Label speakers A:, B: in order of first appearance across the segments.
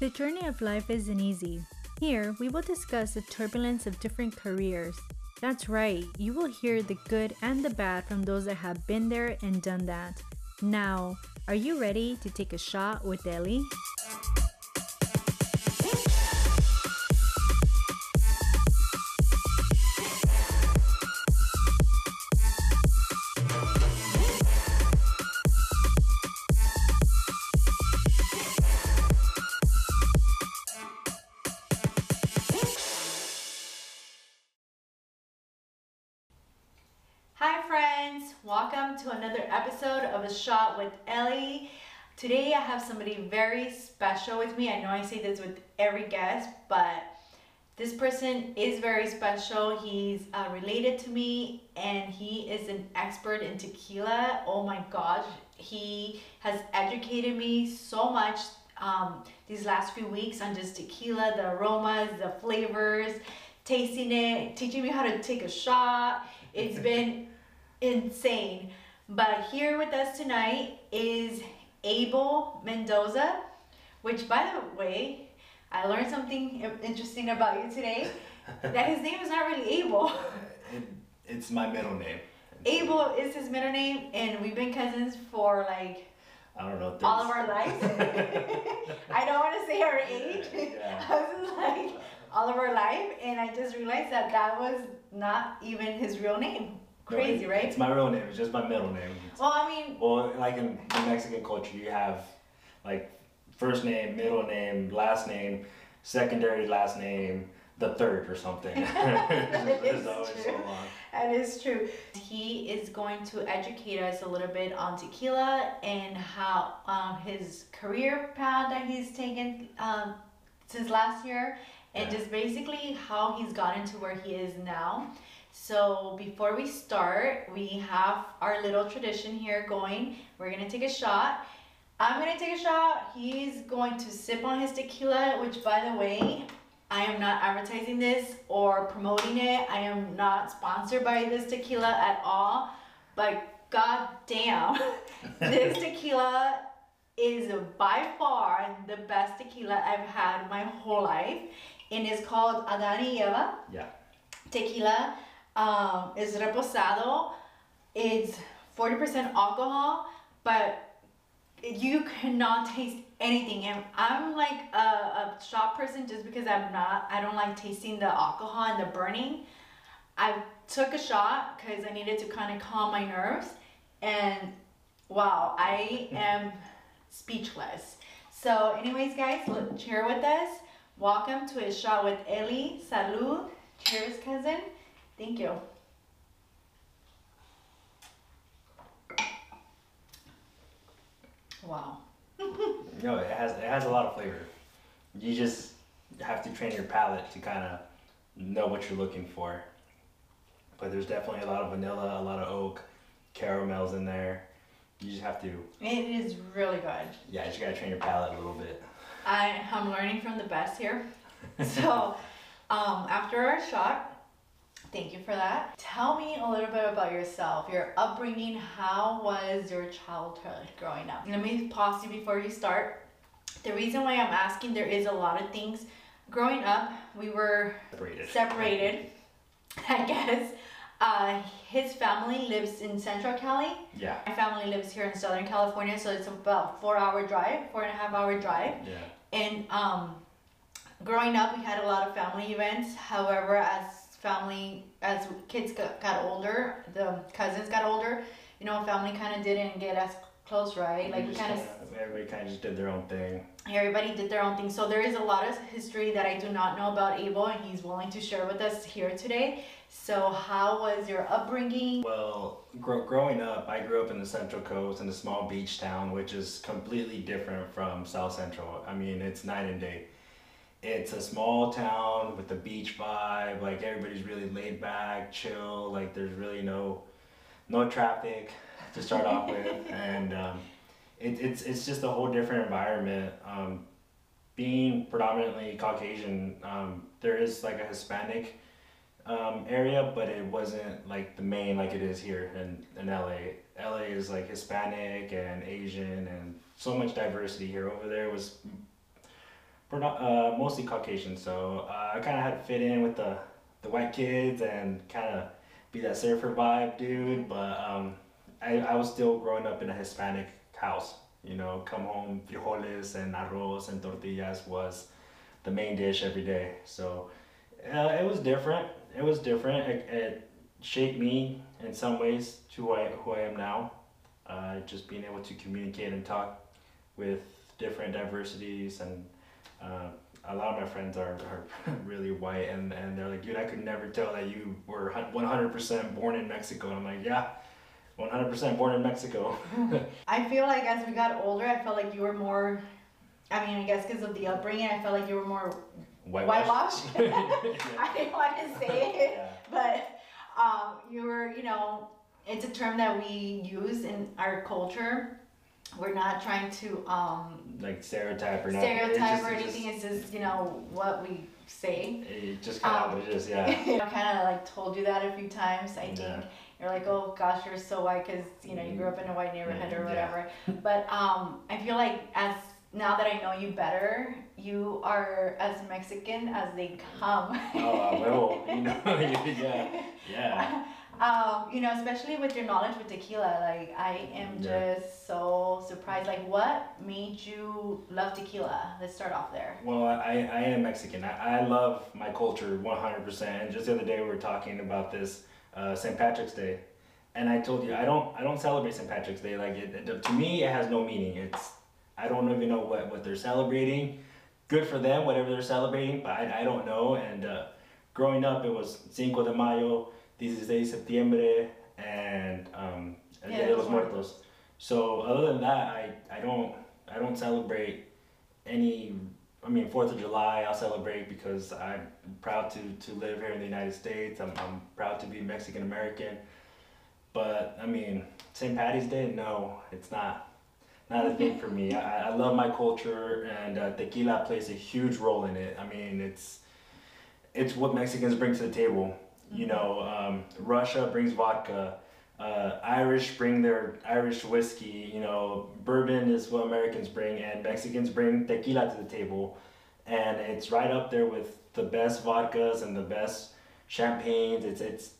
A: The journey of life isn't easy. Here, we will discuss the turbulence of different careers. That's right, you will hear the good and the bad from those that have been there and done that. Now, are you ready to take a shot with Ellie? A Shot with Ellie. Today, I have somebody very special with me. I know I say this with every guest, but this person is very special. He's uh, related to me and he is an expert in tequila. Oh my gosh, he has educated me so much um, these last few weeks on just tequila, the aromas, the flavors, tasting it, teaching me how to take a shot. It's been insane. But here with us tonight is Abel Mendoza, which by the way, I learned something interesting about you today. that his name is not really Abel.
B: It, it's my middle name.
A: Abel is his middle name, and we've been cousins for like
B: I don't know.
A: all of our lives. I don't want to say our age.
B: Yeah.
A: I was like all of our life, and I just realized that that was not even his real name.
B: No,
A: Crazy,
B: it-
A: right?
B: It's my real name. It's just my middle name.
A: well, I mean,
B: Well, like in the Mexican culture, you have like first name, middle name, last name, secondary last name, the third or something.
A: That
B: it's so
A: true.
B: long.
A: That is true. He is going to educate us a little bit on tequila and how um, his career path that he's taken um, since last year, and
B: Yeah.
A: just basically how he's gotten to where he is now. So before we start, we have our little tradition here going. We're gonna take a shot. I'm gonna take a shot. He's going to sip on his tequila, which by the way, I am not advertising this or promoting it. I am not sponsored by this tequila at all. But god damn, this tequila is by far the best tequila I've had my whole life. And it's called Adán y Eva
B: Yeah.
A: tequila um, is reposado. It's 40% alcohol, but you cannot taste anything. And I'm like a, a shot person just because I'm not, I don't like tasting the alcohol and the burning. I took a shot because I needed to kind of calm my nerves. And wow, I am speechless. So, anyways, guys, look, cheer with us. Welcome to a shot with Ellie. Salud. Cheers, cousin. Thank you. Wow.
B: No, it has it has a lot of flavor. You just have to train your palate to kind of know what you're looking for. But there's definitely a lot of vanilla, a lot of oak, caramels in there. You just have to,
A: It is really good.
B: yeah, you just gotta train your palate a little bit.
A: I I'm learning from the best here. So, um, after our shot, thank you for that. Tell me a little bit about yourself, your upbringing. How was your childhood growing up? Let me pause you before you start. The reason why I'm asking, there is a lot of things. Growing up, we were
B: Separated.
A: separated, I guess. Uh, his family lives in Central Cali.
B: Yeah.
A: My family lives here in Southern California, so it's about four hour drive, four and a half hour drive.
B: Yeah.
A: And um, growing up, we had a lot of family events. However, as family, as kids got, got older, the cousins got older, you know, family kind of didn't get as close, right? Like we kind of
B: everybody kind of just did their own thing.
A: everybody did their own thing. So there is a lot of history that I do not know about Abel, and he's willing to share with us here today. So how was your upbringing?
B: Well, gro- growing up, I grew up in the Central Coast in a small beach town, which is completely different from South Central. I mean, it's night and day. It's a small town with the beach vibe. Like everybody's really laid back, chill. Like there's really no no traffic to start off with, and um, it, it's it's just a whole different environment. Um, being predominantly Caucasian, um, there is like a Hispanic um, area, but it wasn't like the main like it is here in, in LA. LA is like Hispanic and Asian and so much diversity here. Over there was uh, mostly Caucasian, so uh, I kind of had to fit in with the the white kids and kind of be that surfer vibe dude. But um, I, I was still growing up in a Hispanic house. You know, come home, frijoles and arroz and tortillas was the main dish every day. So uh, it was different. It was different. It, it shaped me in some ways to who I, who I am now. Uh, just being able to communicate and talk with different diversities and uh, a lot of my friends are, are really white and, and they're like, dude, I could never tell that you were 100% born in Mexico. And I'm like, yeah, 100% born in Mexico.
A: I feel like as we got older, I felt like you were more, I mean, I guess because of the upbringing, I felt like you were more whitewashed. Whitewash? I didn't want to say it, yeah. but um, you were, you know, it's a term that we use in our culture we're not trying to um
B: like stereotype or
A: not stereotype or anything. It's just you know what we say.
B: It just kind um, of just yeah.
A: I kind of like told you that a few times. I think you're like, oh gosh, you're so white because you know you grew up in a white neighborhood or whatever. Yeah. But um, I feel like as now that I know you better, you are as Mexican as they come.
B: oh, well, you know, yeah, yeah.
A: Um, you know, especially with your knowledge with tequila, like I am yeah. just so surprised. Like, what made you love tequila? Let's start off there.
B: Well, I, I am Mexican. I, I love my culture 100%. And just the other day we were talking about this uh, St. Patrick's Day, and I told you I don't I don't celebrate St. Patrick's Day. Like it, it, to me, it has no meaning. It's I don't even know what what they're celebrating. Good for them, whatever they're celebrating, but I, I don't know. And uh, growing up, it was Cinco de Mayo 16 de septiembre and um, El yeah, Día de los Muertos. So other than that, I, I don't I don't celebrate any. I mean, Fourth of July I'll celebrate because I'm proud to, to live here in the United States. I'm, I'm proud to be Mexican American. But I mean, St. Patty's Day, no, it's not not a thing for me. I, I love my culture, and uh, tequila plays a huge role in it. I mean, it's it's what Mexicans bring to the table. You know, um, Russia brings vodka. Uh, Irish bring their Irish whiskey. You know, bourbon is what Americans bring, and Mexicans bring tequila to the table, and it's right up there with the best vodkas and the best champagnes. It's it's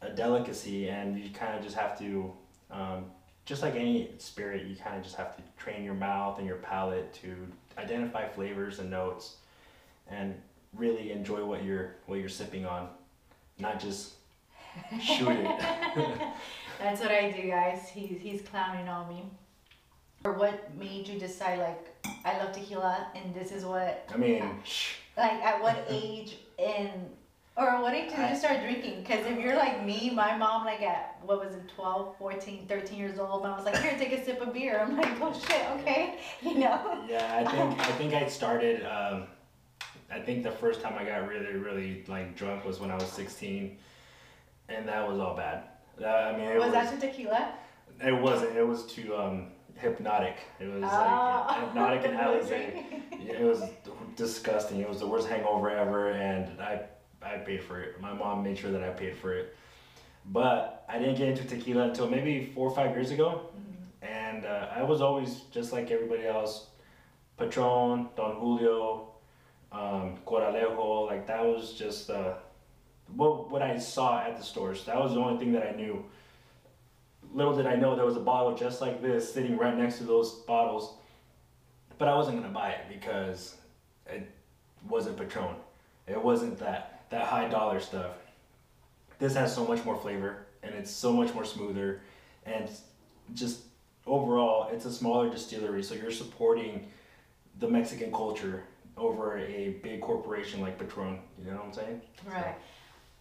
B: a delicacy, and you kind of just have to, um, just like any spirit, you kind of just have to train your mouth and your palate to identify flavors and notes, and really enjoy what you're what you're sipping on not just shoot it.
A: That's what I do, guys. He's he's clowning on me. Or what made you decide like I love tequila and this is what
B: I mean
A: like at what age and or what age did you start drinking? Because if you're like me, my mom like at what was it 12, 14, 13 years old, and I was like, here, take a sip of beer. I'm like, oh shit, okay, you know.
B: Yeah, I think I think I started. Um, I think the first time I got really, really like drunk was when I was 16, and that was all bad. Uh, I mean,
A: was, was, that to tequila?
B: It wasn't. It was to um, Hpnotiq. It was oh. like Hpnotiq and Alizé. it was disgusting. It was the worst hangover ever, and I I paid for it. My mom made sure that I paid for it. But I didn't get into tequila until maybe four or five years ago, mm-hmm. and uh, I was always just like everybody else, Patron, Don Julio, um, Corralejo, like that was just uh, what what I saw at the stores. That was the only thing that I knew. Little did I know there was a bottle just like this sitting right next to those bottles, but I wasn't gonna buy it because it wasn't Patron. It wasn't that that high dollar stuff. This has so much more flavor and it's so much more smoother and just overall it's a smaller distillery so you're supporting the Mexican culture over a big corporation like Patron. You know what I'm saying?
A: Right. So.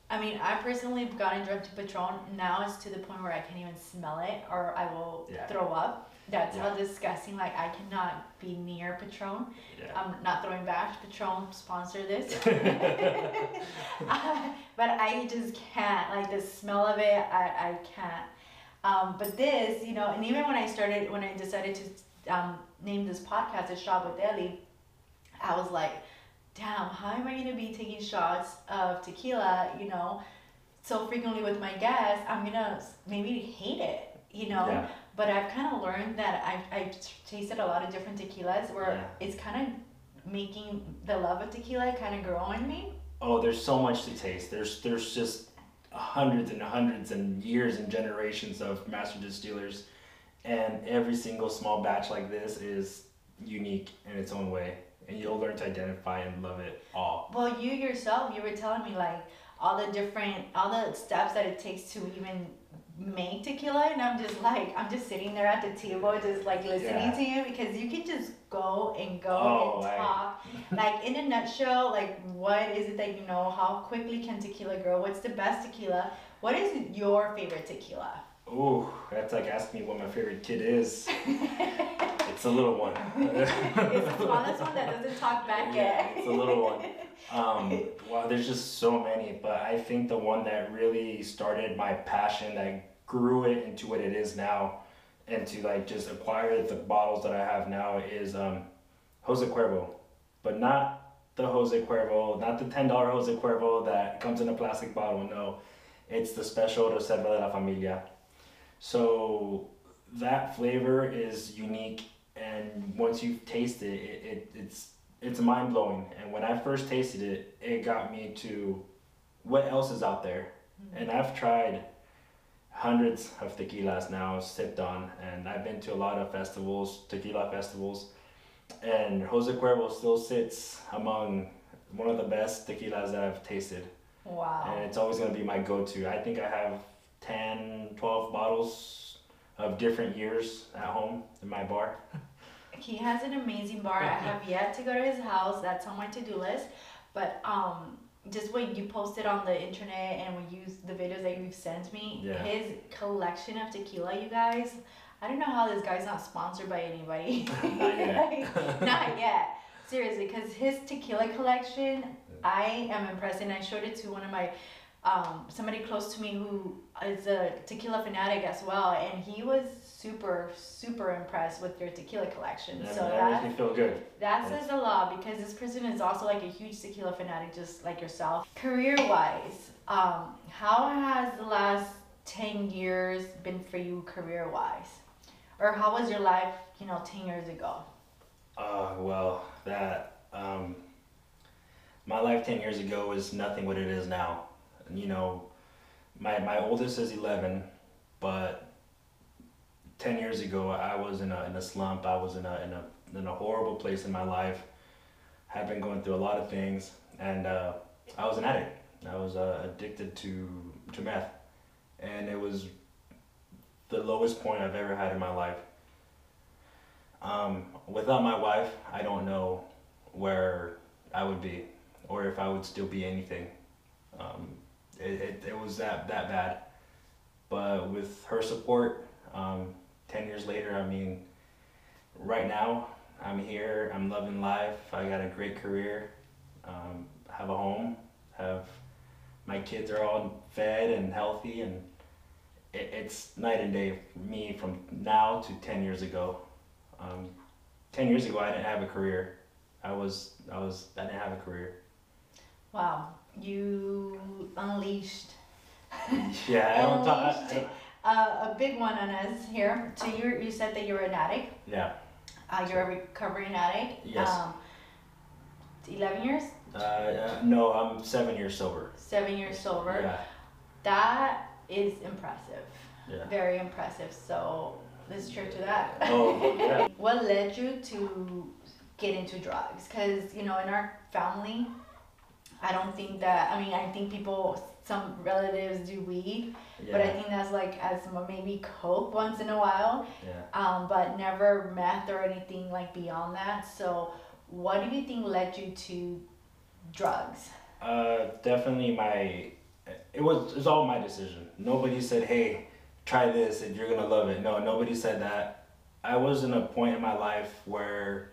A: I mean, I personally gotten drunk to Patron. Now it's to the point where I can't even smell it or I will yeah. throw up. That's yeah. how disgusting. Like I cannot be near Patron. Yeah. I'm not throwing back. Patron sponsor this. uh, but I just can't. Like the smell of it, I, I can't. Um, but this, you know, and even when I started, when I decided to um, name this podcast "A Shot with Ellie," I was like, damn, how am I gonna be taking shots of tequila, you know, so frequently with my guests? I'm gonna maybe hate it, you know. Yeah. But I've kind of learned that I've, I've tasted a lot of different tequilas where yeah. it's kind of making the love of tequila kind of grow in me.
B: Oh, there's so much to taste. There's there's just hundreds and hundreds and years and generations of master distillers, and every single small batch like this is unique in its own way, and you'll learn to identify and love it all.
A: Well, you yourself, you were telling me like all the different, all the steps that it takes to even make tequila, and I'm just like, I'm just sitting there at the table, just like listening
B: Yeah.
A: to you because you can just go and go
B: Oh,
A: and
B: I-
A: talk. like in a nutshell, like what is it that you know? How quickly can tequila grow? What's the best tequila? What is your favorite tequila?
B: Ooh, that's like asking me what my favorite kid is. it's a little one.
A: it's the smallest one that doesn't talk back
B: Yeah,
A: yet.
B: it's a little one. Um, well, there's just so many, but I think the one that really started my passion, that grew it into what it is now, and to like just acquire the bottles that I have now is um, Jose Cuervo, but not the Jose Cuervo, not the ten dollar Jose Cuervo that comes in a plastic bottle. No, it's the special Reserva de la Familia. So that flavor is unique, and once you taste it, it, it it's it's mind blowing. And when I first tasted it, it got me to what else is out there. Mm-hmm. And I've tried hundreds of tequilas now, sipped on, and I've been to a lot of festivals, tequila festivals. And Jose Cuervo still sits among one of the best tequilas that I've tasted.
A: Wow.
B: And it's always going to be my go to. I think I have 10, 12 bottles of different years at home in my bar.
A: He has an amazing bar. I have yet to go to his house. That's on my to-do list. But um, just when you posted on the internet and when you the videos that you've sent me,
B: Yeah.
A: his collection of tequila, you guys. I don't know how this guy's not sponsored by anybody.
B: Not yet.
A: Like, not yet. Seriously, because his tequila collection, I am impressed, and I showed it to one of my um, somebody close to me who is a tequila fanatic as well, and he was super super impressed with your tequila collection.
B: And
A: so
B: that
A: that
B: makes me feel good.
A: that says a lot because this person is also like a huge tequila fanatic, just like yourself. Career wise, um, how has the last ten years been for you career wise, or how was your life, you know, ten years ago?
B: Uh, well, that um, my life ten years ago was nothing what it is now. You know, my my oldest is eleven, but ten years ago I was in a in a slump. I was in a in a in a horrible place in my life. Had been going through a lot of things, and uh, I was an addict. I was uh, addicted to to meth, and it was the lowest point I've ever had in my life. Um, without my wife, I don't know where I would be or if I would still be anything. Um, it, it, it was that, that bad. But with her support, um, 10 years later, I mean, right now, I'm here, I'm loving life, I got a great career, um, have a home, have my kids are all fed and healthy, and it, it's night and day for me from now to 10 years ago. Um, 10 years ago, I didn't have a career. I was, I was, I didn't have a career.
A: Wow, you unleashed
B: Yeah, I don't talk. I,
A: uh, a big one on us here. So you you said that you're an addict.
B: yeah.
A: Uh, you're a recovering addict.
B: Yes.
A: Um, Eleven years,
B: Uh, uh, no, I'm seven years sober.
A: seven years sober.
B: Yeah.
A: That is impressive.
B: Yeah.
A: Very impressive. So let's cheer to that.
B: Oh, yeah.
A: what led you to get into drugs? Because you know, in our family, I don't think that. I mean, I think people, some relatives do weed,
B: Yeah.
A: but I think that's like as maybe coke once in a while.
B: yeah.
A: Um, but never meth or anything like beyond that. So, what do you think led you to drugs?
B: Uh, definitely my. It was it's all my decision. Nobody said, "Hey, try this and you're gonna love it." No, nobody said that. I was in a point in my life where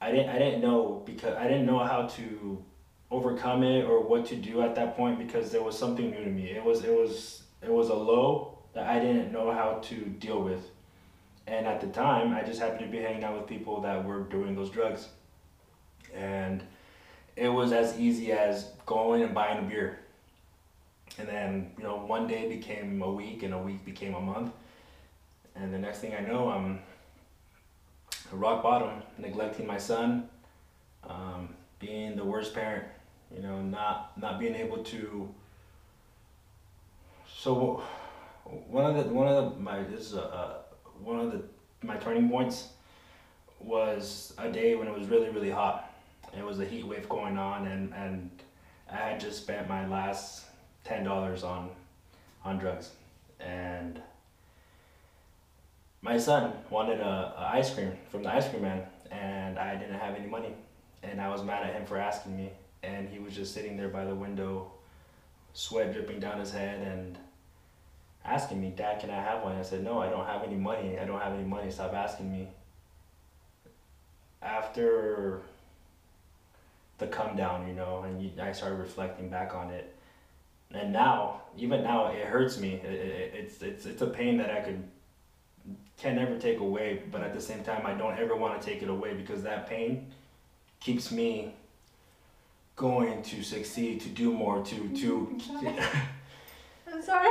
B: I didn't I didn't know because I didn't know how to overcome it or what to do at that point because there was something new to me. It was it was it was a low that I didn't know how to deal with. And at the time, I just happened to be hanging out with people that were doing those drugs. And it was as easy as going and buying a beer. And then, you know, one day became a week and a week became a month. And the next thing I know, I'm rock bottom, neglecting my son, um, being the worst parent, you know, not not being able to. So, one of the one of the my this is a, uh, one of the my turning points was a day when it was really really hot. It was a heat wave going on, and and I had just spent my last ten dollars on on drugs, and my son wanted a, a ice cream from the ice cream man, and I didn't have any money, and I was mad at him for asking me, and he was just sitting there by the window, sweat dripping down his head, and asking me, Dad, can I have one? I said, No, I don't have any money. I don't have any money. Stop asking me. After the come down, you know, and you, I started reflecting back on it. And now, even now, it hurts me. It, it, it's, it's, it's a pain that I could can never take away, but at the same time, I don't ever want to take it away because that pain keeps me going to succeed, to do more, to to.
A: I'm sorry.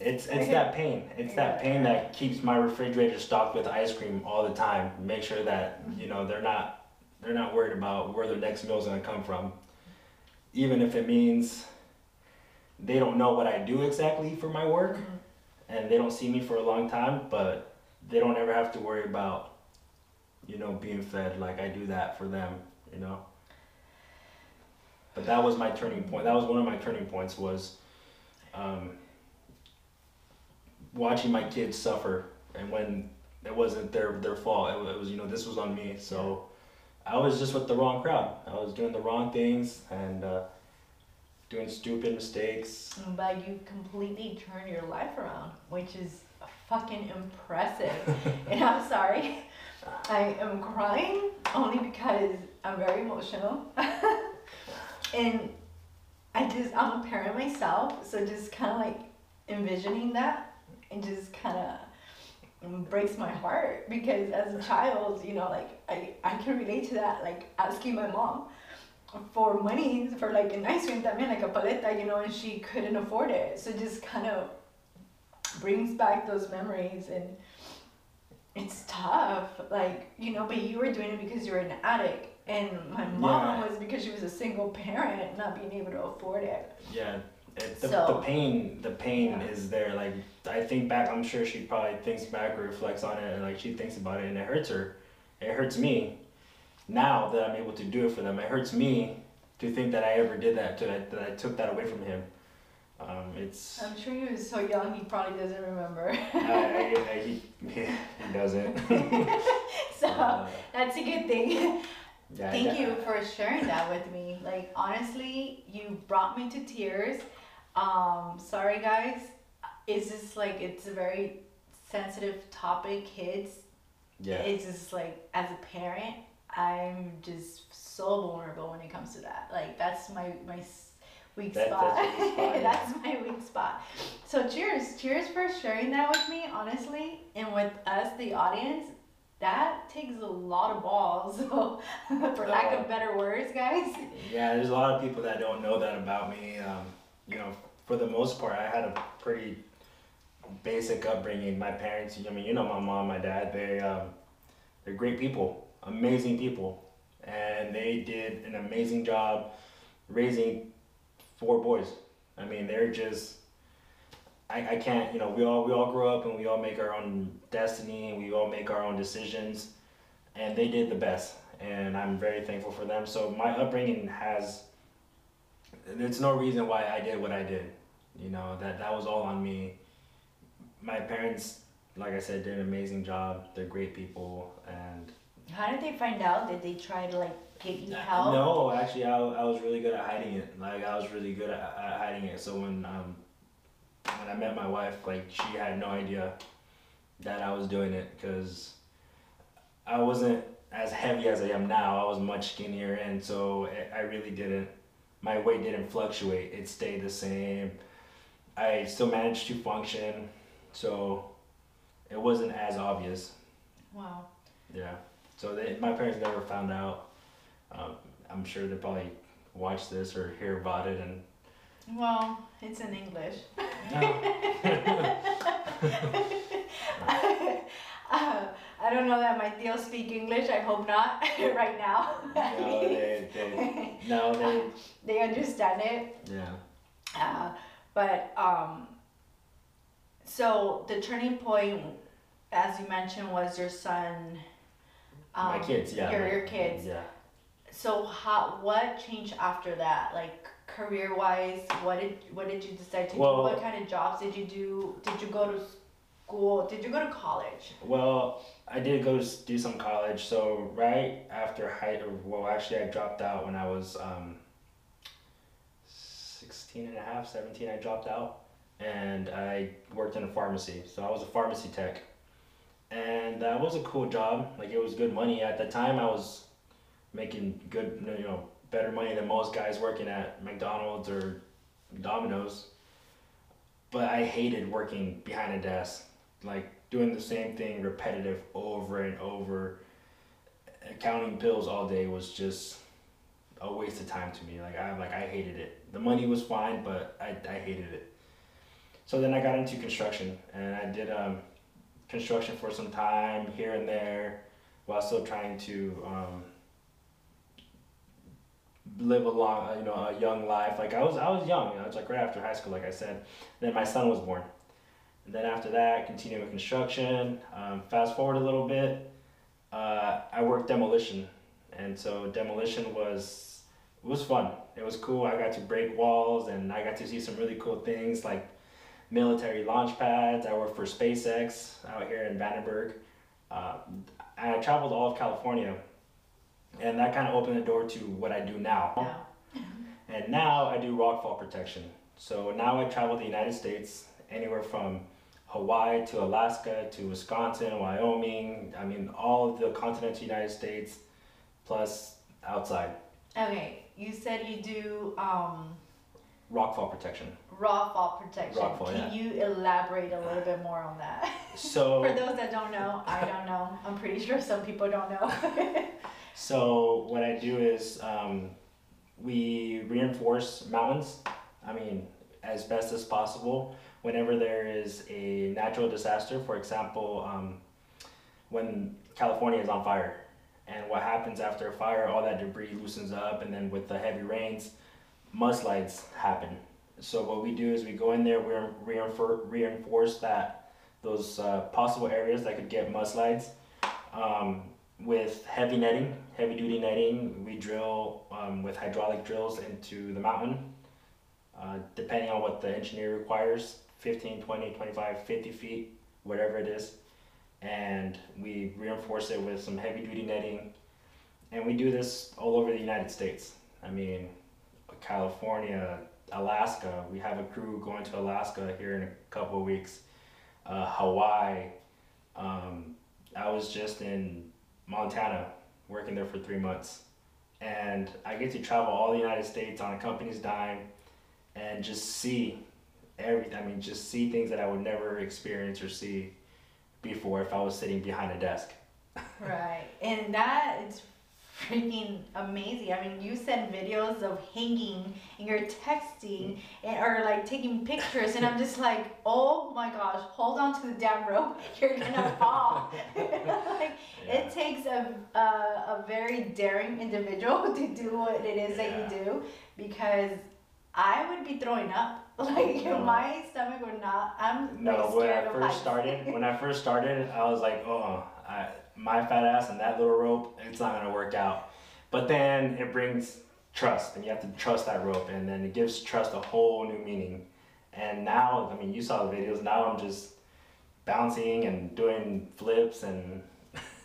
B: It's it's that pain. It's that pain that keeps my refrigerator stocked with ice cream all the time. Make sure that mm-hmm. you know they're not they're not worried about where their next meal's gonna come from, even if it means they don't know what I do exactly for my work, mm-hmm. and they don't see me for a long time. But they don't ever have to worry about you know being fed like I do that for them. You know. But that was my turning point. That was one of my turning points. Was um, watching my kids suffer and when it wasn't their their fault it, it was you know this was on me so i was just with the wrong crowd i was doing the wrong things and uh, doing stupid mistakes
A: But you completely turned your life around, which is fucking impressive. and I'm sorry, I am crying only because I'm very emotional. and I just, I'm a parent myself, so just kind of like envisioning that and just kind of breaks my heart because as a child, you know, like I, I can relate to that, like asking my mom for money for like an ice cream meant like a paleta, you know, and she couldn't afford it. So it just kind of brings back those memories and it's tough. Like, you know, but you were doing it because you were an addict. And my mom
B: Yeah.
A: was because she was a single parent, not being able to afford it.
B: yeah it, the,
A: So-
B: the pain the pain
A: Yeah.
B: is there like i think back i'm sure she probably thinks back or reflects on it and like she thinks about it and it hurts her it hurts me now that i'm able to do it for them it hurts me to think that i ever did that to that i took that away from him um, it's
A: I'm sure he was so young, he probably doesn't remember.
B: I, I, I, he, he doesn't.
A: so
B: Uh,
A: that's a good thing. Thank you for sharing that with me. Like honestly, you brought me to tears. Um, sorry guys. It's just like it's a very sensitive topic, kids.
B: Yeah,
A: It's just like as a parent, I'm just so vulnerable when it comes to that. Like that's my my weak
B: That-
A: spot.
B: that's weak spot, yeah.
A: that's my weak spot. So cheers, cheers for sharing that with me, honestly, and with us, the audience. That takes a lot of balls. So, for lack
B: Uh,
A: of better words, guys.
B: yeah. There's a lot of people that don't know that about me. Um, you know, for the most part, I had a pretty basic upbringing. My parents, I mean, you know, my mom, my dad, they um, they're great people, amazing people, and they did an amazing job raising four boys. I mean, they're just. I, I can't, you know, we all we all grow up and we all make our own destiny and we all make our own decisions, and they did the best, and I'm very thankful for them. So my upbringing has. There's no reason why I did what I did, you know that that was all on me. My parents, like I said, did an amazing job. They're great people, and
A: How did they find out? Did they try to like get you help?
B: no, actually, I, I was really good at hiding it. Like I was really good at, at hiding it. So when um when I met my wife, like she had no idea that I was doing it because I wasn't as heavy as I am now. I was much skinnier, and so it, I really didn't. My weight didn't fluctuate. It stayed the same. I still managed to function, so it wasn't as obvious.
A: Wow.
B: Yeah. So they, my parents never found out. Um, I'm sure they probably watch this or hear about it and.
A: Well, it's in English.
B: No.
A: uh, I don't know that my tíos speak English. I hope not right now.
B: No, they, they, no, they,
A: they understand it.
B: yeah.
A: Uh, but um, so the turning point, as you mentioned, was your son. Um,
B: My kids, yeah.
A: Your, your kids.
B: Yeah.
A: So how what changed after that? Like career wise, what did what did you decide to
B: Well-
A: do? What kind of jobs did you do? Did you go to school? Did you go to college?
B: Well, I did go to do some college. So right after high, well, actually, I dropped out when I was um, 16 and a half, 17. I dropped out, and I worked in a pharmacy. So I was a pharmacy tech, and that was a cool job. Like it was good money at the time. I was making good, you know, better money than most guys working at McDonald's or Domino's. But I hated working behind a desk like doing the same thing repetitive over and over. Counting bills all day was just a waste of time to me. Like i like i hated it. The money was fine but i, I hated it. So then i got into construction and i did um, construction for some time here and there while still trying to um, live a long you know a young life like i was i was young i was like right after high school like i said then my son was born and then after that, continuing with construction. Um, fast forward a little bit, uh, I worked demolition, and so demolition was it was fun. It was cool. I got to break walls, and I got to see some really cool things like military launch pads. I worked for SpaceX out here in Vandenberg. Uh, I traveled all of California, and that kind of opened the door to what I do now.
A: No.
B: And now I do rockfall protection. So now I travel the United States, anywhere from Hawaii to Alaska to Wisconsin, Wyoming. I mean, all of the continental United States, plus outside.
A: Okay, you said you do um,
B: Rockfall protection.
A: raw fall protection.
B: Raw fall,
A: Can
B: yeah.
A: you elaborate a little bit more on that?
B: So, for
A: those that don't know, I don't know. I'm pretty sure some people don't know.
B: so what I do is um, we reinforce mountains. I mean, as best as possible. Whenever there is a natural disaster, for example, um, when California is on fire, and what happens after a fire, all that debris loosens up, and then with the heavy rains, mudslides happen. So what we do is we go in there, we reinforce, reinforce that those uh, possible areas that could get mudslides um, with heavy netting, heavy duty netting. We drill um, with hydraulic drills into the mountain, uh, depending on what the engineer requires 15, 20, 25, 50 feet, whatever it is. And we reinforce it with some heavy duty netting. And we do this all over the United States. I mean, California, Alaska. We have a crew going to Alaska here in a couple of weeks. Uh, Hawaii. Um, I was just in Montana working there for three months. And I get to travel all the United States on a company's dime and just see everything. I mean, just see things that I would never experience or see before if I was sitting behind a desk.
A: right. And that is freaking amazing. I mean, you send videos of hanging and you're texting and, or like taking pictures, and I'm just like, oh my gosh, hold on to the damn rope. You're gonna fall. like, It takes a, a, a very daring individual to do what it is
B: Yeah.
A: that you do because I would be throwing up. Like
B: No.
A: my stomach would not. I'm
B: No,
A: like,
B: when I first started, when I first started, I was like, oh, I, my fat ass and that little rope, it's not gonna work out. But then it brings trust, and you have to trust that rope, and then it gives trust a whole new meaning. And now, I mean, you saw the videos. Now I'm just bouncing and doing flips and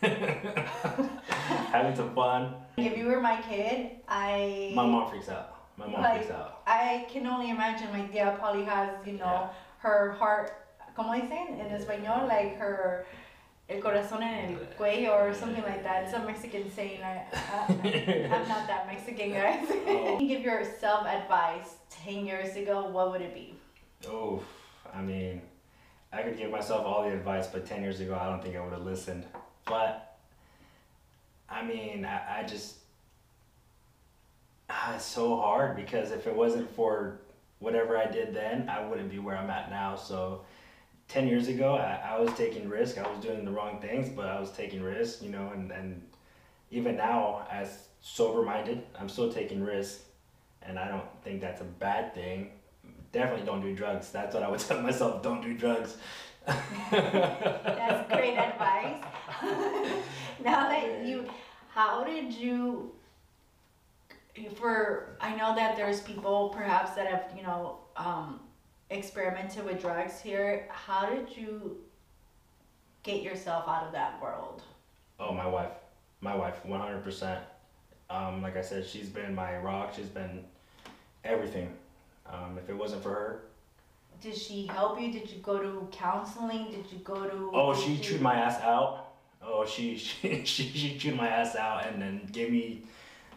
B: having some fun.
A: If you were my kid, I
B: My mom freaks out. My mom
A: Like-
B: freaks out.
A: I can only imagine my tia probably has, you know,
B: Yeah.
A: her heart, como dicen en español, like her el corazón en el cuello or something like that. It's a Mexican saying. I, I, I'm not that Mexican, guys.
B: Oh.
A: you give yourself advice 10 years ago, what would it be?
B: Oh, I mean, I could give myself all the advice, but 10 years ago, I don't think I would have listened. But, I mean, I, I just, ah, it's so hard because if it wasn't for whatever I did then, I wouldn't be where I'm at now. So, 10 years ago, I, I was taking risk. I was doing the wrong things, but I was taking risks, you know, and, and even now, as sober minded, I'm still taking risks. And I don't think that's a bad thing. Definitely don't do drugs. That's what I would tell myself don't do drugs.
A: That's great advice. now that you, how did you, for, I know that there's people perhaps that have, you know, um, experimented with drugs here. How did you get yourself out of that world?
B: Oh, my wife. My wife, 100%. Um, like I said, she's been my rock. She's been everything. Um, if it wasn't for her,
A: Did she help you? Did you go to counseling? Did you go to?
B: Oh, she
A: you-
B: chewed my ass out. Oh, she she, she she chewed my ass out and then gave me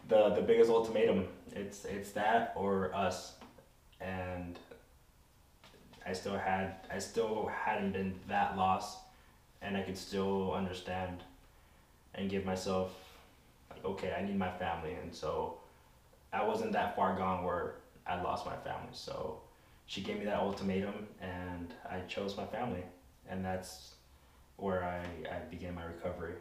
B: the the biggest ultimatum. It's it's that or us, and I still had I still hadn't been that lost, and I could still understand, and give myself like okay I need my family and so, I wasn't that far gone where I lost my family so, she gave me that ultimatum and I chose my family, and that's where I, I began my recovery.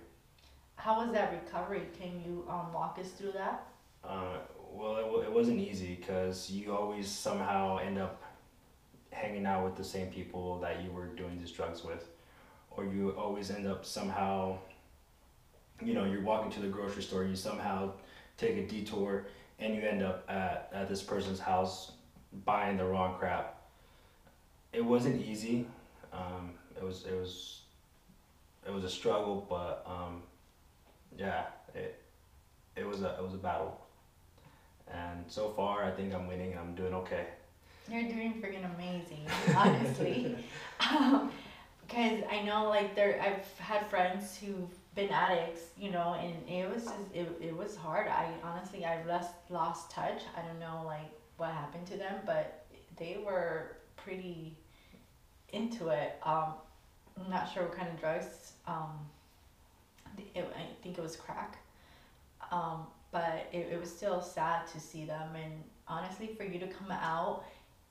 A: How was that recovery? Can you um, walk us through that?
B: Uh, well, it, wa- it wasn't easy because you always somehow end up hanging out with the same people that you were doing these drugs with, or you always end up somehow, you know, you're walking to the grocery store you somehow take a detour and you end up at, at this person's house buying the wrong crap. It wasn't easy. Um, it was it was it was a struggle, but um, yeah, it it was a it was a battle. And so far, I think I'm winning. I'm doing okay.
A: You're doing freaking amazing, honestly. um, because I know, like, there, I've had friends who've been addicts, you know, and it was just, it, it was hard. I honestly, I lost lost touch. I don't know, like, what happened to them, but they were pretty into it. Um, I'm not sure what kind of drugs. Um, it, I think it was crack. Um, but it, it was still sad to see them, and honestly, for you to come out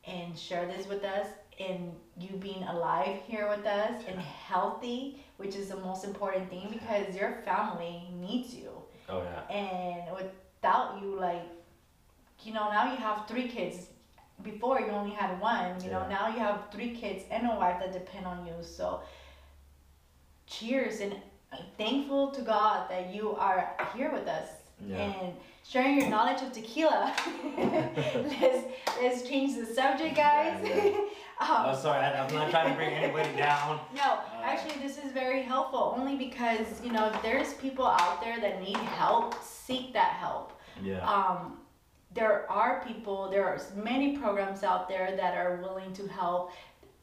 A: and share this with us and you being alive here with us and healthy which is the most important thing because your family needs you.
B: Oh yeah.
A: and without you like you know now you have three kids. Before you only had one you know now you have three kids and a wife that depend on you. So cheers and thankful to god that you are here with us
B: Yeah.
A: and sharing your knowledge of tequila let's let's change the subject guys
B: Yeah,
A: um,
B: Oh, sorry. I, I'm not trying to bring anybody down.
A: no, actually, this is very helpful only because you know there's people out there that need help. Seek that help.
B: Yeah.
A: Um, there are people. There are many programs out there that are willing to help.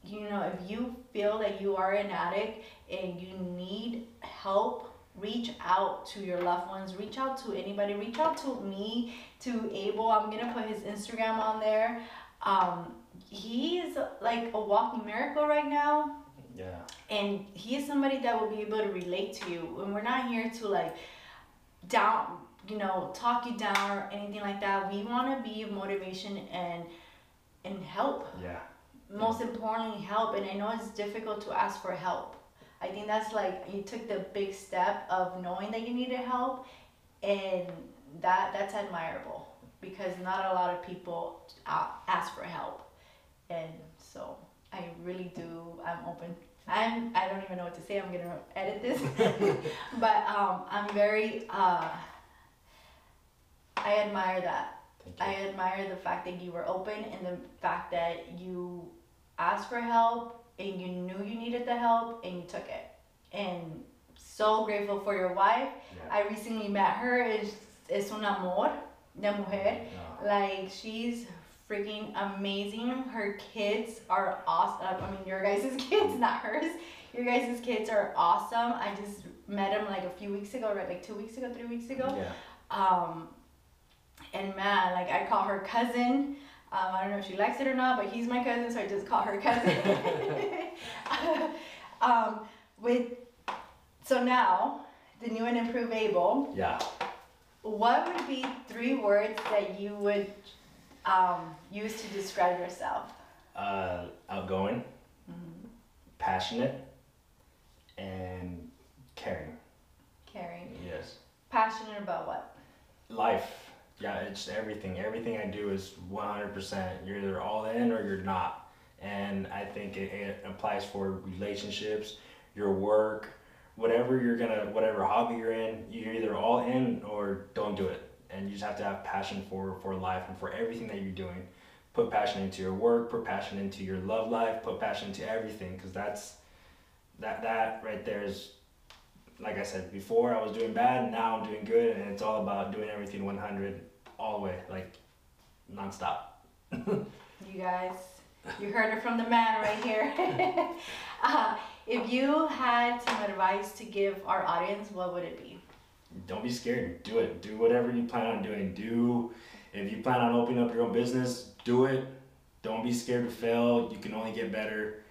A: You know, if you feel that you are an addict and you need help, reach out to your loved ones. Reach out to anybody. Reach out to me. To Abel. I'm gonna put his Instagram on there. Um, he is like a walking miracle right now
B: yeah.
A: and he is somebody that will be able to relate to you and we're not here to like down you know talk you down or anything like that we want to be motivation and and help
B: Yeah.
A: most importantly help and i know it's difficult to ask for help i think that's like you took the big step of knowing that you needed help and that that's admirable because not a lot of people ask for help. And so i really do i'm open. I'm i don't even know what to say i'm gonna edit this. But um, i'm very uh, i admire that. I admire the fact that you were open and the fact that you asked for help and you knew you needed the help and you took it. And so grateful for your wife.
B: yeah.
A: I recently met her. It's, es un amor de mujer.
B: No.
A: Like she's freaking amazing. Her kids are awesome. I mean, your guys' kids, not hers. Your guys' kids are awesome. I just met him like a few weeks ago, right? Like two weeks ago, three weeks ago
B: Yeah.
A: um and man like i call her cousin um, i don't know if she likes it or not but he's my cousin so i just call her cousin um with so now the new and improved abel
B: Yeah.
A: what would be three words that you would um, use to describe yourself
B: Uh, outgoing, passionate and caring.
A: Caring.
B: Yes.
A: Passionate about what?
B: Life. Yeah, it's everything. Everything I do is 100%. You're either all in or you're not. And I think it, it applies for relationships, your work, whatever you're gonna, whatever hobby you're in, you're either all in or don't do it. And you just have to have passion for, for life and for everything that you're doing. Put passion into your work, put passion into your love life, put passion into everything because that's, that, that right there is like I said before, I was doing bad, now I'm doing good, and it's all about doing everything 100 all the way, like nonstop.
A: You guys, you heard it from the man right here. uh, if you had some advice to give our audience, what would it be?
B: Don't be scared. Do it. Do whatever you plan on doing. Do if you plan on opening up your own business, do it. Don't be scared to fail. You can only get better.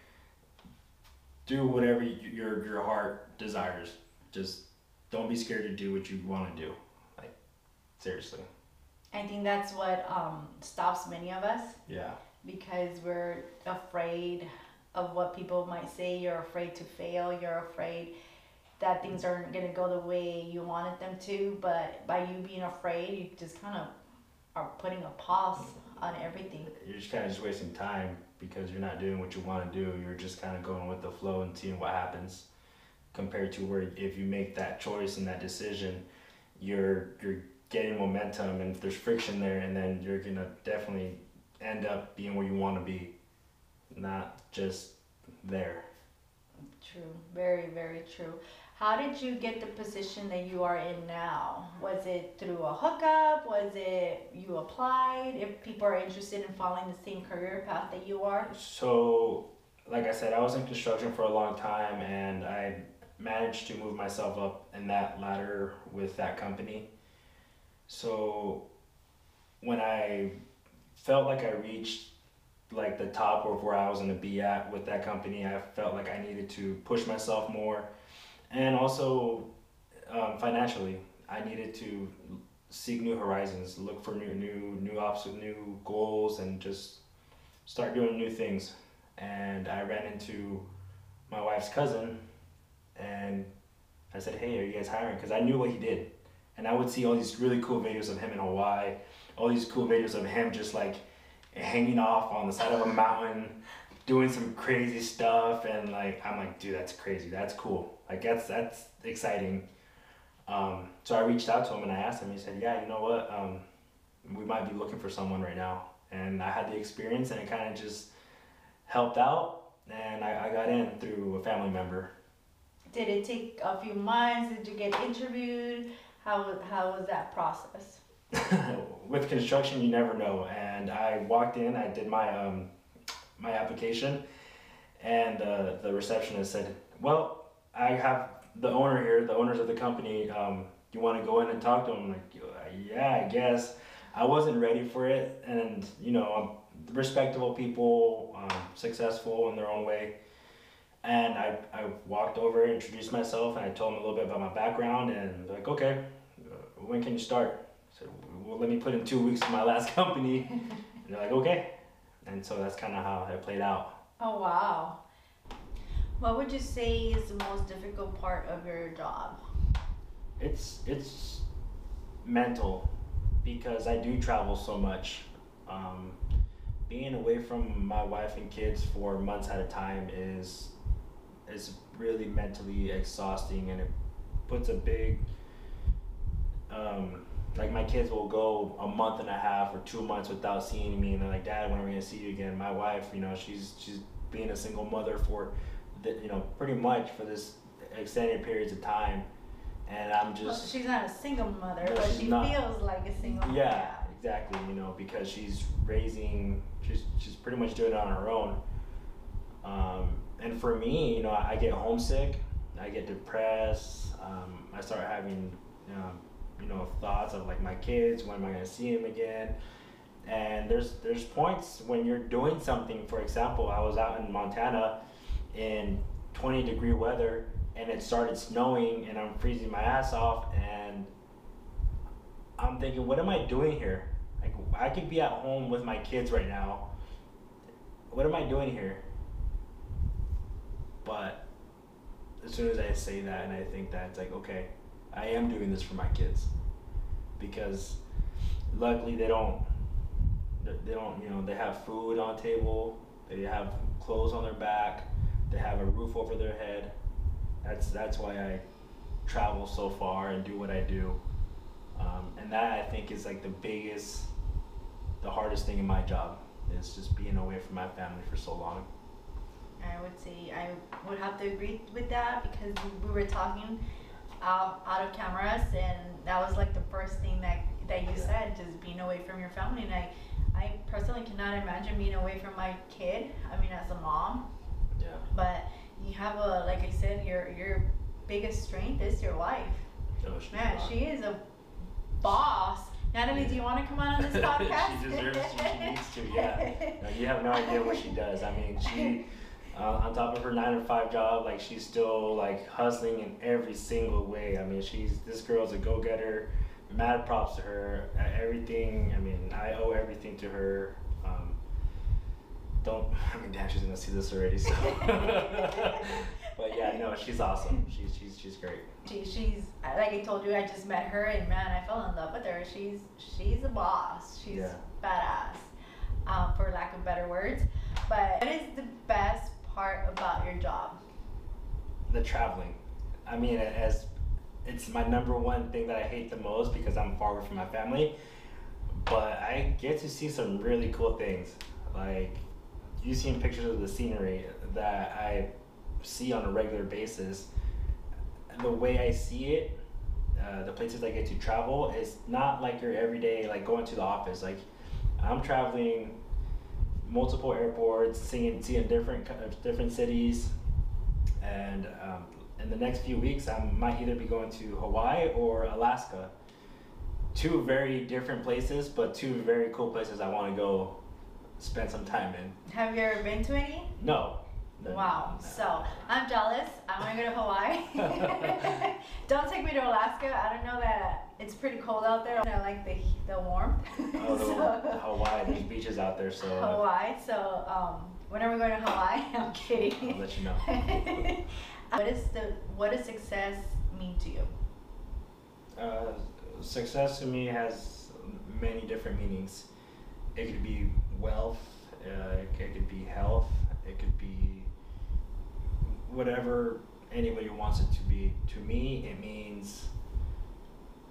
B: Do whatever you, your your heart desires. Just don't be scared to do what you want to do. Like seriously.
A: I think that's what um, stops many of us
B: Yeah.
A: because we're afraid of what people might say. You're afraid to fail. You're afraid that things aren't going to go the way you wanted them to. But by you being afraid, you just kind of are putting a pause on everything.
B: You're just kind of just wasting time because you're not doing what you want to do. You're just kind of going with the flow and seeing what happens. Compared to where if you make that choice and that decision, you're you're getting momentum and there's friction there, and then you're gonna definitely end up being where you want to be, not just there.
A: True. Very, very true. How did you get the position that you are in now? Was it through a hookup? Was it you applied? If people are interested in following the same career path that you are?
B: So, like I said, I was in construction for a long time, and I managed to move myself up in that ladder with that company. So, when I felt like I reached like the top of where I was going to be at with that company, I felt like I needed to push myself more, and also um, financially, I needed to seek new horizons, look for new new new ops, new goals, and just start doing new things. And I ran into my wife's cousin, and I said, "Hey, are you guys hiring?" Because I knew what he did, and I would see all these really cool videos of him in Hawaii, all these cool videos of him just like hanging off on the side of a mountain, doing some crazy stuff, and like I'm like, dude, that's crazy. That's cool. Like that's that's exciting. Um, so I reached out to him and I asked him. He said, "Yeah, you know what? Um, we might be looking for someone right now." And I had the experience, and it kind of just helped out, and I, I got in through a family member.
A: Did it take a few months? Did you get interviewed? How, how was that process?
B: With construction, you never know. And I walked in, I did my um, my application, and uh, the receptionist said, "Well, I have the owner here, the owners of the company. Um, you want to go in and talk to them?" I'm like, "Yeah, I guess." I wasn't ready for it, and you know, respectable people, um, successful in their own way. And I, I walked over, introduced myself, and I told them a little bit about my background. And like, okay, when can you start? I said, well, let me put in two weeks to my last company. and they're like, okay. And so that's kind of how it played out.
A: Oh, wow. What would you say is the most difficult part of your job?
B: It's it's mental because I do travel so much. Um, being away from my wife and kids for months at a time is is really mentally exhausting and it puts a big um, like my kids will go a month and a half or two months without seeing me and they're like dad when are we gonna see you again my wife you know she's she's being a single mother for the, you know pretty much for this extended periods of time and i'm
A: Well,
B: just
A: she's not a single mother,
B: No,
A: but she
B: not.
A: feels like a single
B: yeah,
A: mother.
B: exactly. You know, because she's raising, she's she's pretty much doing it on her own. Um, and for me, you know, I, I get homesick, I get depressed. Um, I start having, um, you know, thoughts of like my kids. When am I gonna see them again? And there's there's points when you're doing something. For example, I was out in Montana in 20 degree weather, and it started snowing, and I'm freezing my ass off, and I'm thinking, what am I doing here? Like, I could be at home with my kids right now. What am I doing here? but as soon as I say that and I think that it's like okay, I am doing this for my kids. Because luckily they don't they don't you know they have food on table they have clothes on their back they have a roof over their head. That's that's why i travel so far and do what i do. Um, and that i think is like the biggest the hardest thing in my job is just being away from my family for so long.
A: I would say I would have to agree with that because we were talking out, out of cameras and that was like the first thing that that you
B: Yeah.
A: said just being away from your family and I I personally cannot imagine being away from my kid I mean as a mom
B: yeah
A: but you have a like I said your your biggest strength is your wife
B: Oh,
A: man she is a boss Natalie do you want to come on on this podcast
B: She deserves to, she needs to, yeah. No, you have no idea what she does. I mean, she, uh, on top of her nine to five job, like she's still like hustling in every single way. I mean, she's this girl's a go getter. Mad props to her. Everything. I mean, I owe everything to her. Um, don't. I mean, damn, she's gonna see this already. So. but yeah, no, she's awesome. She's she's she's great.
A: She, she's like I told you, I just met her and man, I fell in love with her. She's she's a boss. She's
B: Yeah.
A: badass, um, for lack of better words. But what is the best part about your job?
B: the traveling. I mean, as it's my number one thing that I hate the most because I'm far away from my family. But I get to see some really cool things. Like you've seen pictures of the scenery that I see on a regular basis. The way I see it, uh, the places I get to travel is not like your everyday like going to the office. Like I'm traveling multiple airports, seeing seeing different co- different cities, and um, in the next few weeks I might either be going to Hawaii or Alaska. Two very different places, but two very cool places I want to go spend some time in.
A: Have you ever been to any?
B: No. No,
A: Wow.
B: no.
A: So I'm jealous. I want to go to Hawaii. don't take me to Alaska. I don't know that it's pretty cold out there. I like the the warmth.
B: Oh, the,
A: So-
B: Hawaii. There's beaches out there, so uh,
A: Hawaii. So um, when are we going to Hawaii? I'm kidding.
B: I'll let you know.
A: what is the what does success mean to you?
B: Uh, success to me has many different meanings. It could be wealth, uh, it, it could be health, it could be whatever anybody wants it to be. To me, it means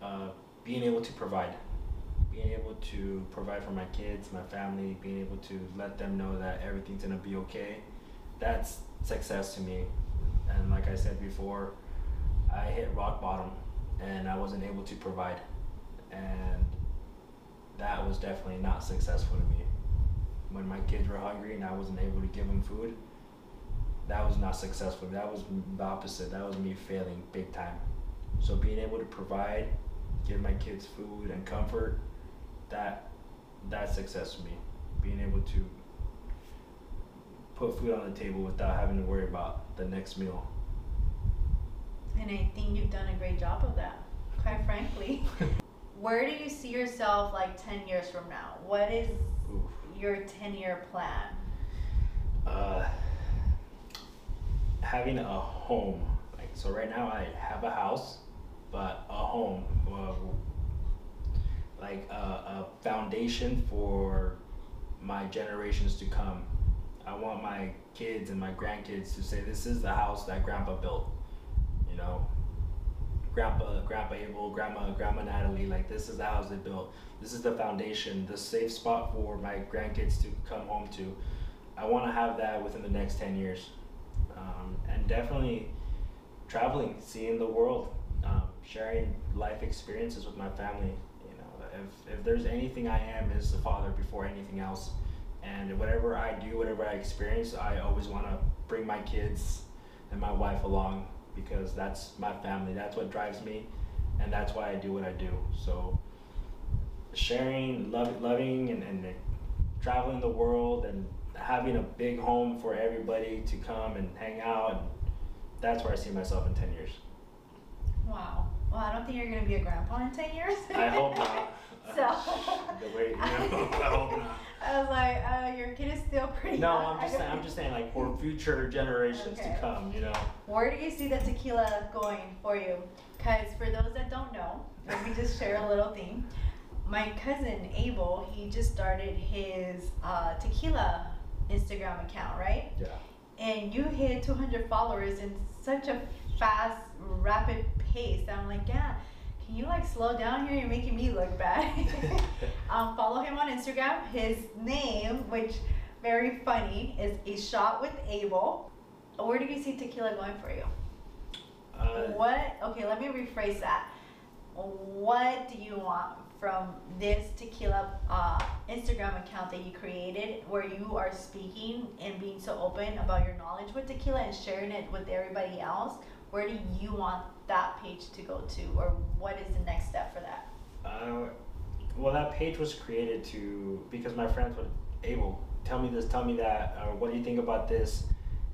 B: uh, being able to provide. Being able to provide for my kids, my family, being able to let them know that everything's gonna be okay. That's success to me. And like I said before, I hit rock bottom and I wasn't able to provide. And that was definitely not successful to me. When my kids were hungry and I wasn't able to give them food, that was not successful. That was the opposite. That was me failing big time. So being able to provide, give my kids food and comfort, that that's success for me. Being able to put food on the table without having to worry about the next meal.
A: And I think you've done a great job of that. Quite frankly, where do you see yourself like ten years from now? What is
B: Oof.
A: your ten year plan?
B: uh, having a home. Like so, right now I have a house, but a home, uh, like a, a foundation for my generations to come. I want my kids and my grandkids to say, "This is the house that Grandpa built." You know, Grandpa, Grandpa Abel, Grandma, Grandma Natalie. Like this is the house they built. This is the foundation, the safe spot for my grandkids to come home to. I want to have that within the next 10 years. Um, and definitely traveling, seeing the world, sharing life experiences with my family. You know, if, if there's anything I am, is the father before anything else. And whatever I do, whatever I experience, I always want to bring my kids and my wife along because that's my family. That's what drives me, and that's why I do what I do. So, sharing, love, loving, and, and traveling the world and having a big home for everybody to come and hang out. And that's where I see myself in 10 years.
A: Wow. Well, I don't think you're gonna be a grandpa in ten years.
B: I hope not.
A: So.
B: the way, you know, I hope not.
A: I was like, uh, your kid is still pretty.
B: No,
A: young.
B: I'm just saying, I'm just saying like for future generations
A: Okay.
B: to come, you know.
A: Where do you see the tequila going for you? Because for those that don't know, let me just share a little thing. My cousin Abel, he just started his uh, tequila Instagram account, right?
B: Yeah.
A: And you hit 200 followers in such a fast, rapid pace. that I'm like, yeah, can you like slow down here? You're making me look bad. um, follow him on Instagram. His name, which very funny, is a shot with Abel. Where do you see tequila going for you?
B: Uh,
A: what? Okay, let me rephrase that. What do you want from this tequila uh, Instagram account that you created, where you are speaking and being so open about your knowledge with tequila and sharing it with everybody else? Where do you want that page to go to, or what is the next step for that?
B: Uh, well, that page was created to because my friends would able tell me this, tell me that, or what do you think about this,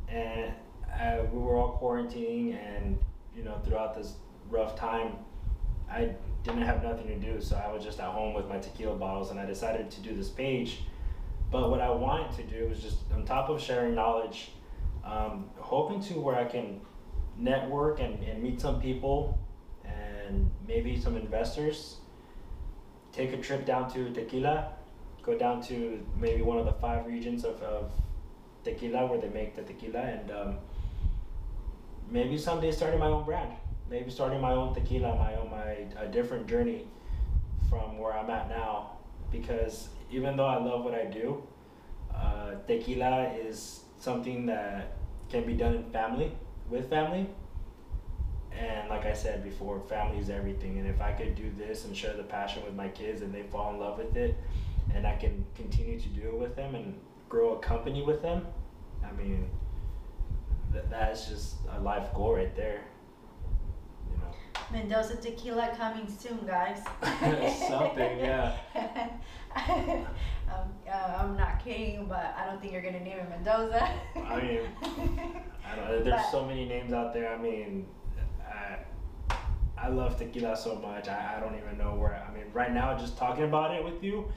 B: and uh, we were all quarantining, and you know throughout this rough time, I didn't have nothing to do, so I was just at home with my tequila bottles, and I decided to do this page. But what I wanted to do was just on top of sharing knowledge, um, hoping to where I can network and, and meet some people and maybe some investors. Take a trip down to tequila. Go down to maybe one of the five regions of, of tequila where they make the tequila and um, maybe someday starting my own brand. Maybe starting my own tequila my own my a different journey from where i'm at now. Because even though i love what i do uh, tequila is something that can be done in family with family and like I said before, family is everything. And if I could do this and share the passion with my kids and they fall in love with it, and I can continue to do it with them and grow a company with them, I mean, th- that's just a life goal right there.
A: Mendoza tequila coming soon, guys.
B: Something, yeah.
A: um, uh, I'm not kidding, but I don't think you're gonna name it Mendoza.
B: I mean, I don't. There's
A: But-
B: so many names out there. I mean, I, I love tequila so much. I, I don't even know where. I mean, right now, just talking about it with you,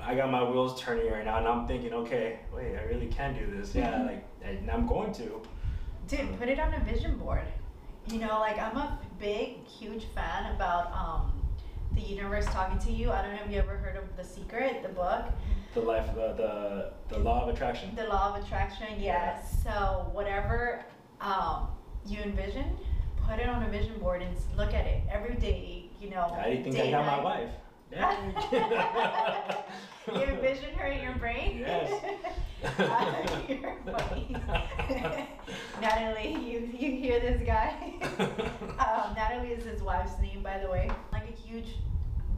B: I got my wheels turning right now, and I'm thinking, okay, wait, I really can do this. Yeah, like, and I'm going to.
A: Dude, put it on a vision board. You know, like I'm a big, huge fan about um, the universe talking to you. I don't know if you ever heard of The Secret, the book.
B: The life, the the, the law of attraction.
A: The law of attraction, yes. So whatever um, you envision, put it on a vision board and look at it every day. You know,
B: I didn't think I got my wife. Yeah.
A: you envision her in your brain.
B: Yes.
A: Uh, you're funny. Natalie, you you hear this guy? um, Natalie is his wife's name, by the way. Like a huge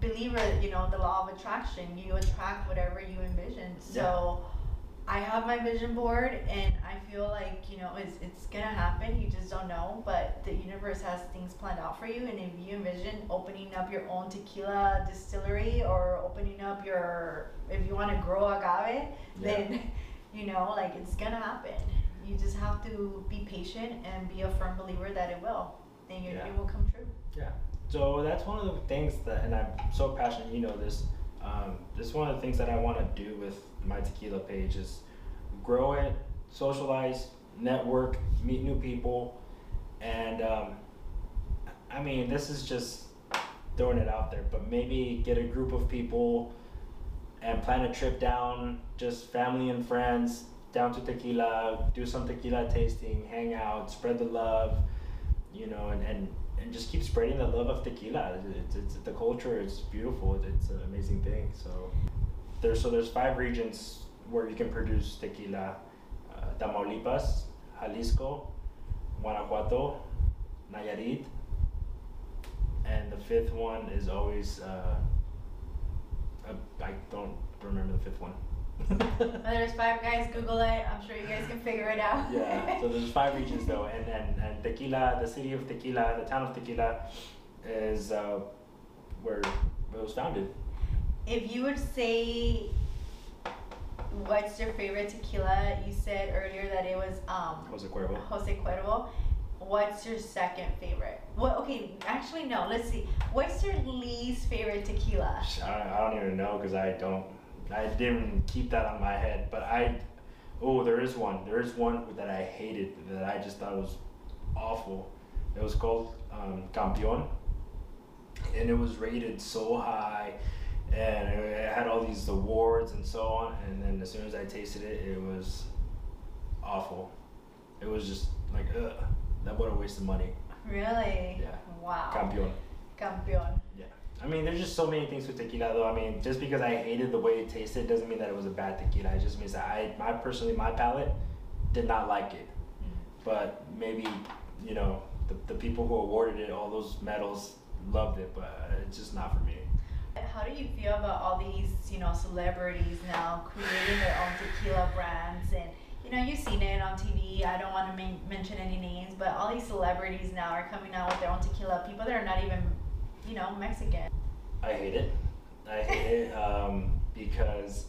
A: believer, you know, the law of attraction. You attract whatever you envision. So I have my vision board, and I feel like you know it's it's gonna happen. You just don't know, but the universe has things planned out for you. And if you envision opening up your own tequila distillery or opening up your, if you want to grow agave, then you know like it's gonna happen. You just have to be patient and be a firm believer that it will, and you,
B: Yeah.
A: it will come true.
B: Yeah. So that's one of the things that, and I'm so passionate. You know this. Um, this is one of the things that I want to do with my tequila page is grow it, socialize, network, meet new people, and um, I mean this is just throwing it out there, but maybe get a group of people and plan a trip down, just family and friends down to tequila, do some tequila tasting, hang out, spread the love, you know, and, and, and just keep spreading the love of tequila. It's, it's, the culture is beautiful. It's an amazing thing. So there's so there's five regions where you can produce tequila: uh, Tamaulipas, Jalisco, Guanajuato, Nayarit, and the fifth one is always uh, uh, I don't remember the fifth one.
A: There's five guys. Google it. I'm sure you guys can figure it out.
B: yeah, so there's five regions though, and, and, and Tequila, the city of Tequila, the town of Tequila, is uh, where it was founded.
A: If you would say, what's your favorite tequila? You said earlier that it was um,
B: Jose Cuervo.
A: Jose Cuervo. What's your second favorite? Well, okay, actually no. Let's see. What's your least favorite tequila?
B: I, I don't even know because I don't I didn't keep that on my head, but I, oh, there is one. There is one that I hated that I just thought was awful. It was called um, Campeon, and it was rated so high, and it had all these awards and so on. And then as soon as I tasted it, it was awful. It was just like, ugh, that what a waste of money.
A: Really?
B: Yeah.
A: Wow.
B: Campeon.
A: Campeon. Yeah.
B: I mean, there's just so many things with tequila, though. I mean, just because I hated the way it tasted doesn't mean that it was a bad tequila. It just means that I, my personally, my palate did not like it. Mm. But maybe, you know, the, the people who awarded it all those medals loved it, but it's just not for me.
A: How do you feel about all these, you know, celebrities now creating their own tequila brands and you know, you've seen it on TV. I don't want to men- mention any names, but all these celebrities now are coming out with their own tequila. People that are not even, you know, Mexican.
B: I hate it. I hate it um, because,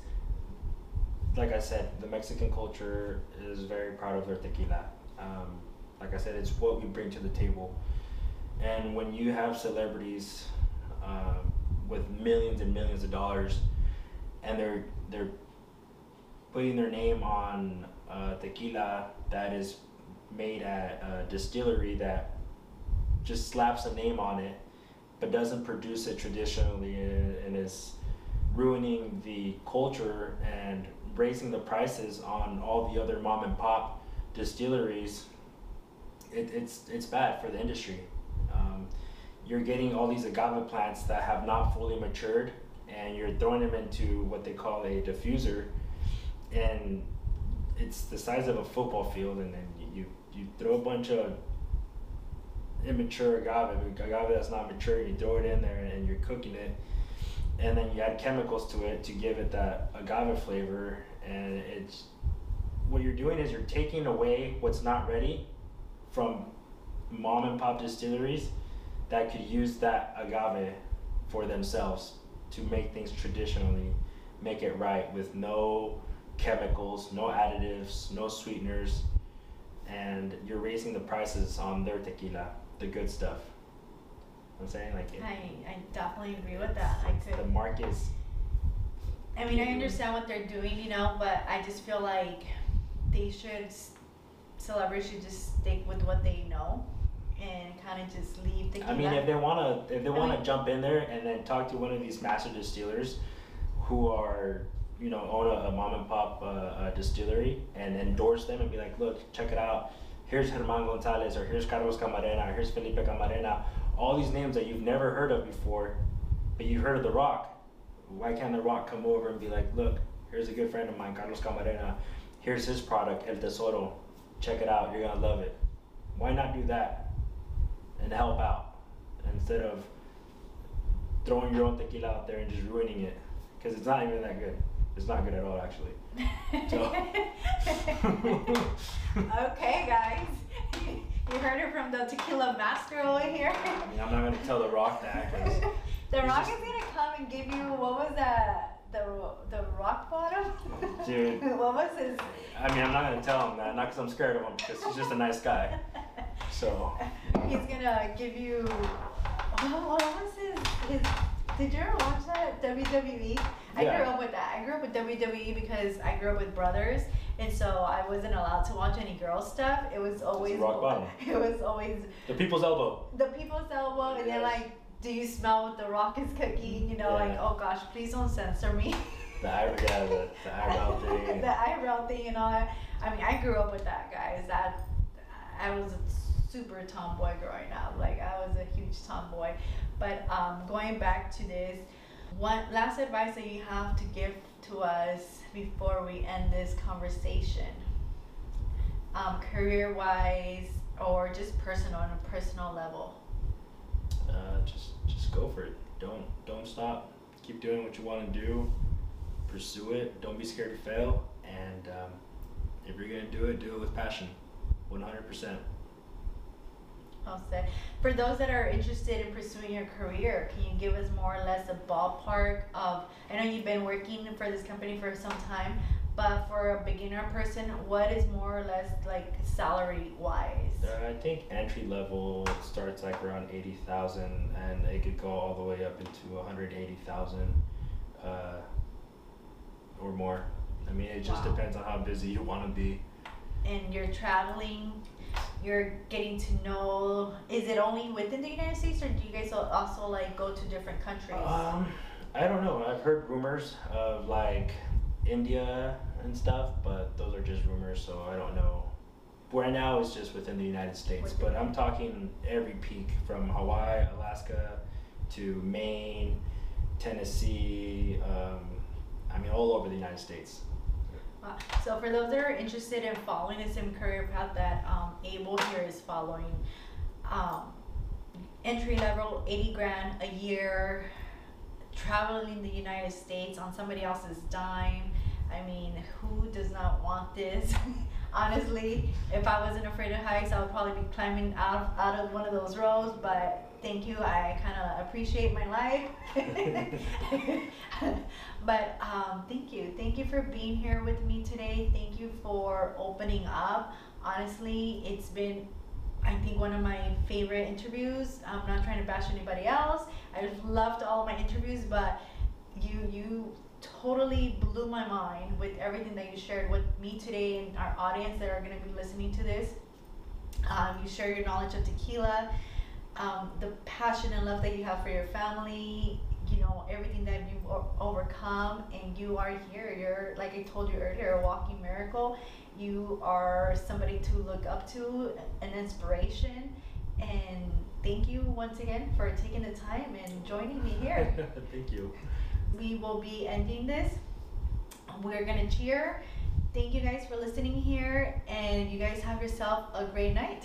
B: like I said, the Mexican culture is very proud of their tequila. Um, like I said, it's what we bring to the table. And when you have celebrities um, with millions and millions of dollars, and they're they're putting their name on uh, tequila that is made at a distillery that just slaps a name on it but doesn't produce it traditionally and, and is ruining the culture and raising the prices on all the other mom and pop distilleries it, it's it's bad for the industry you're getting all these agave plants that have not fully matured and you're throwing them into what they call a diffuser and it's the size of a football field and then you you throw a bunch of immature agave, agave that's not mature, you throw it in there and you're cooking it, and then you add chemicals to it to give it that agave flavor, and it's what you're doing is you're taking away what's not ready from mom and pop distilleries that could use that agave for themselves to make things traditionally, make it right with no chemicals, no additives, no sweeteners, and you're raising the prices on their tequila, the good stuff. I'm saying like it,
A: I, I definitely agree with that. I
B: the
A: could.
B: market's
A: I mean, I understand what they're doing, you know, but I just feel like they should, celebrities should just stick with what they know and kind of just leave tequila.
B: I mean, if they wanna, if they wanna
A: mean-
B: jump in there and then talk to one of these master distillers, who are, you know, own a, a mom and pop uh, uh, distillery, and endorse them and be like, look, check it out. Here's Germán Gonzalez, or here's Carlos Camarena, or here's Felipe Camarena. All these names that you've never heard of before, but you've heard of The Rock. Why can't The Rock come over and be like, look, here's a good friend of mine, Carlos Camarena. Here's his product, El Tesoro. Check it out. You're gonna love it. Why not do that? And help out instead of throwing your own tequila out there and just ruining it because it's not even that good. It's not good at all, actually.
A: okay, guys. You heard it from the tequila master over here.
B: I mean, I'm not gonna tell The Rock that.
A: The rock
B: just-
A: is gonna come and give you what was that? The the rock bottom.
B: Dude.
A: what was his?
B: I mean, I'm not gonna tell him that, not because I'm scared of him, because he's just a nice guy. So
A: He's gonna give you. What, what was his? His. Did you ever watch that WWE? I
B: Yeah.
A: grew up with that. I grew up with WWE because I grew up with brothers, and so I wasn't allowed to watch any girl stuff. It was always.
B: rock bottom.
A: It was always
B: the people's elbow.
A: the people's elbow, and then
B: Yes.
A: like, do you smell what the rock is cooking? You know, like, oh gosh, please don't censor me.
B: The eye, yeah, the, the eyebrow thing.
A: the eyebrow thing and all that. I mean, I grew up with that, guys. That I was a super tomboy growing up. Like I was a huge tomboy. But um, going back to this, one last advice that you have to give to us before we end this conversation, um, career-wise or just personal on a personal level.
B: Uh, just just go for it. Don't don't stop. Keep doing what you want to do. Pursue it. Don't be scared to fail. And um, if you're gonna do it, do it with passion. One hundred percent.
A: I'll say. For those that are interested in pursuing your career, can you give us more or less a ballpark of? I know you've been working for this company for some time, but for a beginner person, what is more or less like salary wise?
B: Uh, I think entry level starts like around eighty thousand, and it could go all the way up into one hundred eighty thousand. Uh, or more. I mean, it just
A: Wow.
B: depends on how busy you want to be.
A: And you're traveling, you're getting to know. Is it only within the United States, or do you guys also like go to different countries?
B: Um, I don't know. I've heard rumors of like India and stuff, but those are just rumors, so I don't know. Right now, it's just within the United States, but I'm talking every peak from Hawaii, Alaska, to Maine, Tennessee. Um, I mean, all over the United States.
A: Wow. So for those that are interested in following the same career path that um, Abel here is following, um, entry level, 80 grand a year, traveling the United States on somebody else's dime. I mean, who does not want this? Honestly, if I wasn't afraid of heights, I would probably be climbing out out of one of those rows. But thank you, I kind of appreciate my life. but um, thank you, thank you for being here with me today. Thank you for opening up. Honestly, it's been I think one of my favorite interviews. I'm not trying to bash anybody else. I just loved all my interviews, but you you totally blew my mind with everything that you shared with me today and our audience that are going to be listening to this. Um, you share your knowledge of tequila, um, the passion and love that you have for your family, you know, everything that you've o- overcome, and you are here. You're, like I told you earlier, a walking miracle. You are somebody to look up to, an inspiration, and thank you once again for taking the time and joining me here.
B: Thank you.
A: we will be ending this. We're gonna cheer. Thank you guys for listening here, and you guys have yourself a great night.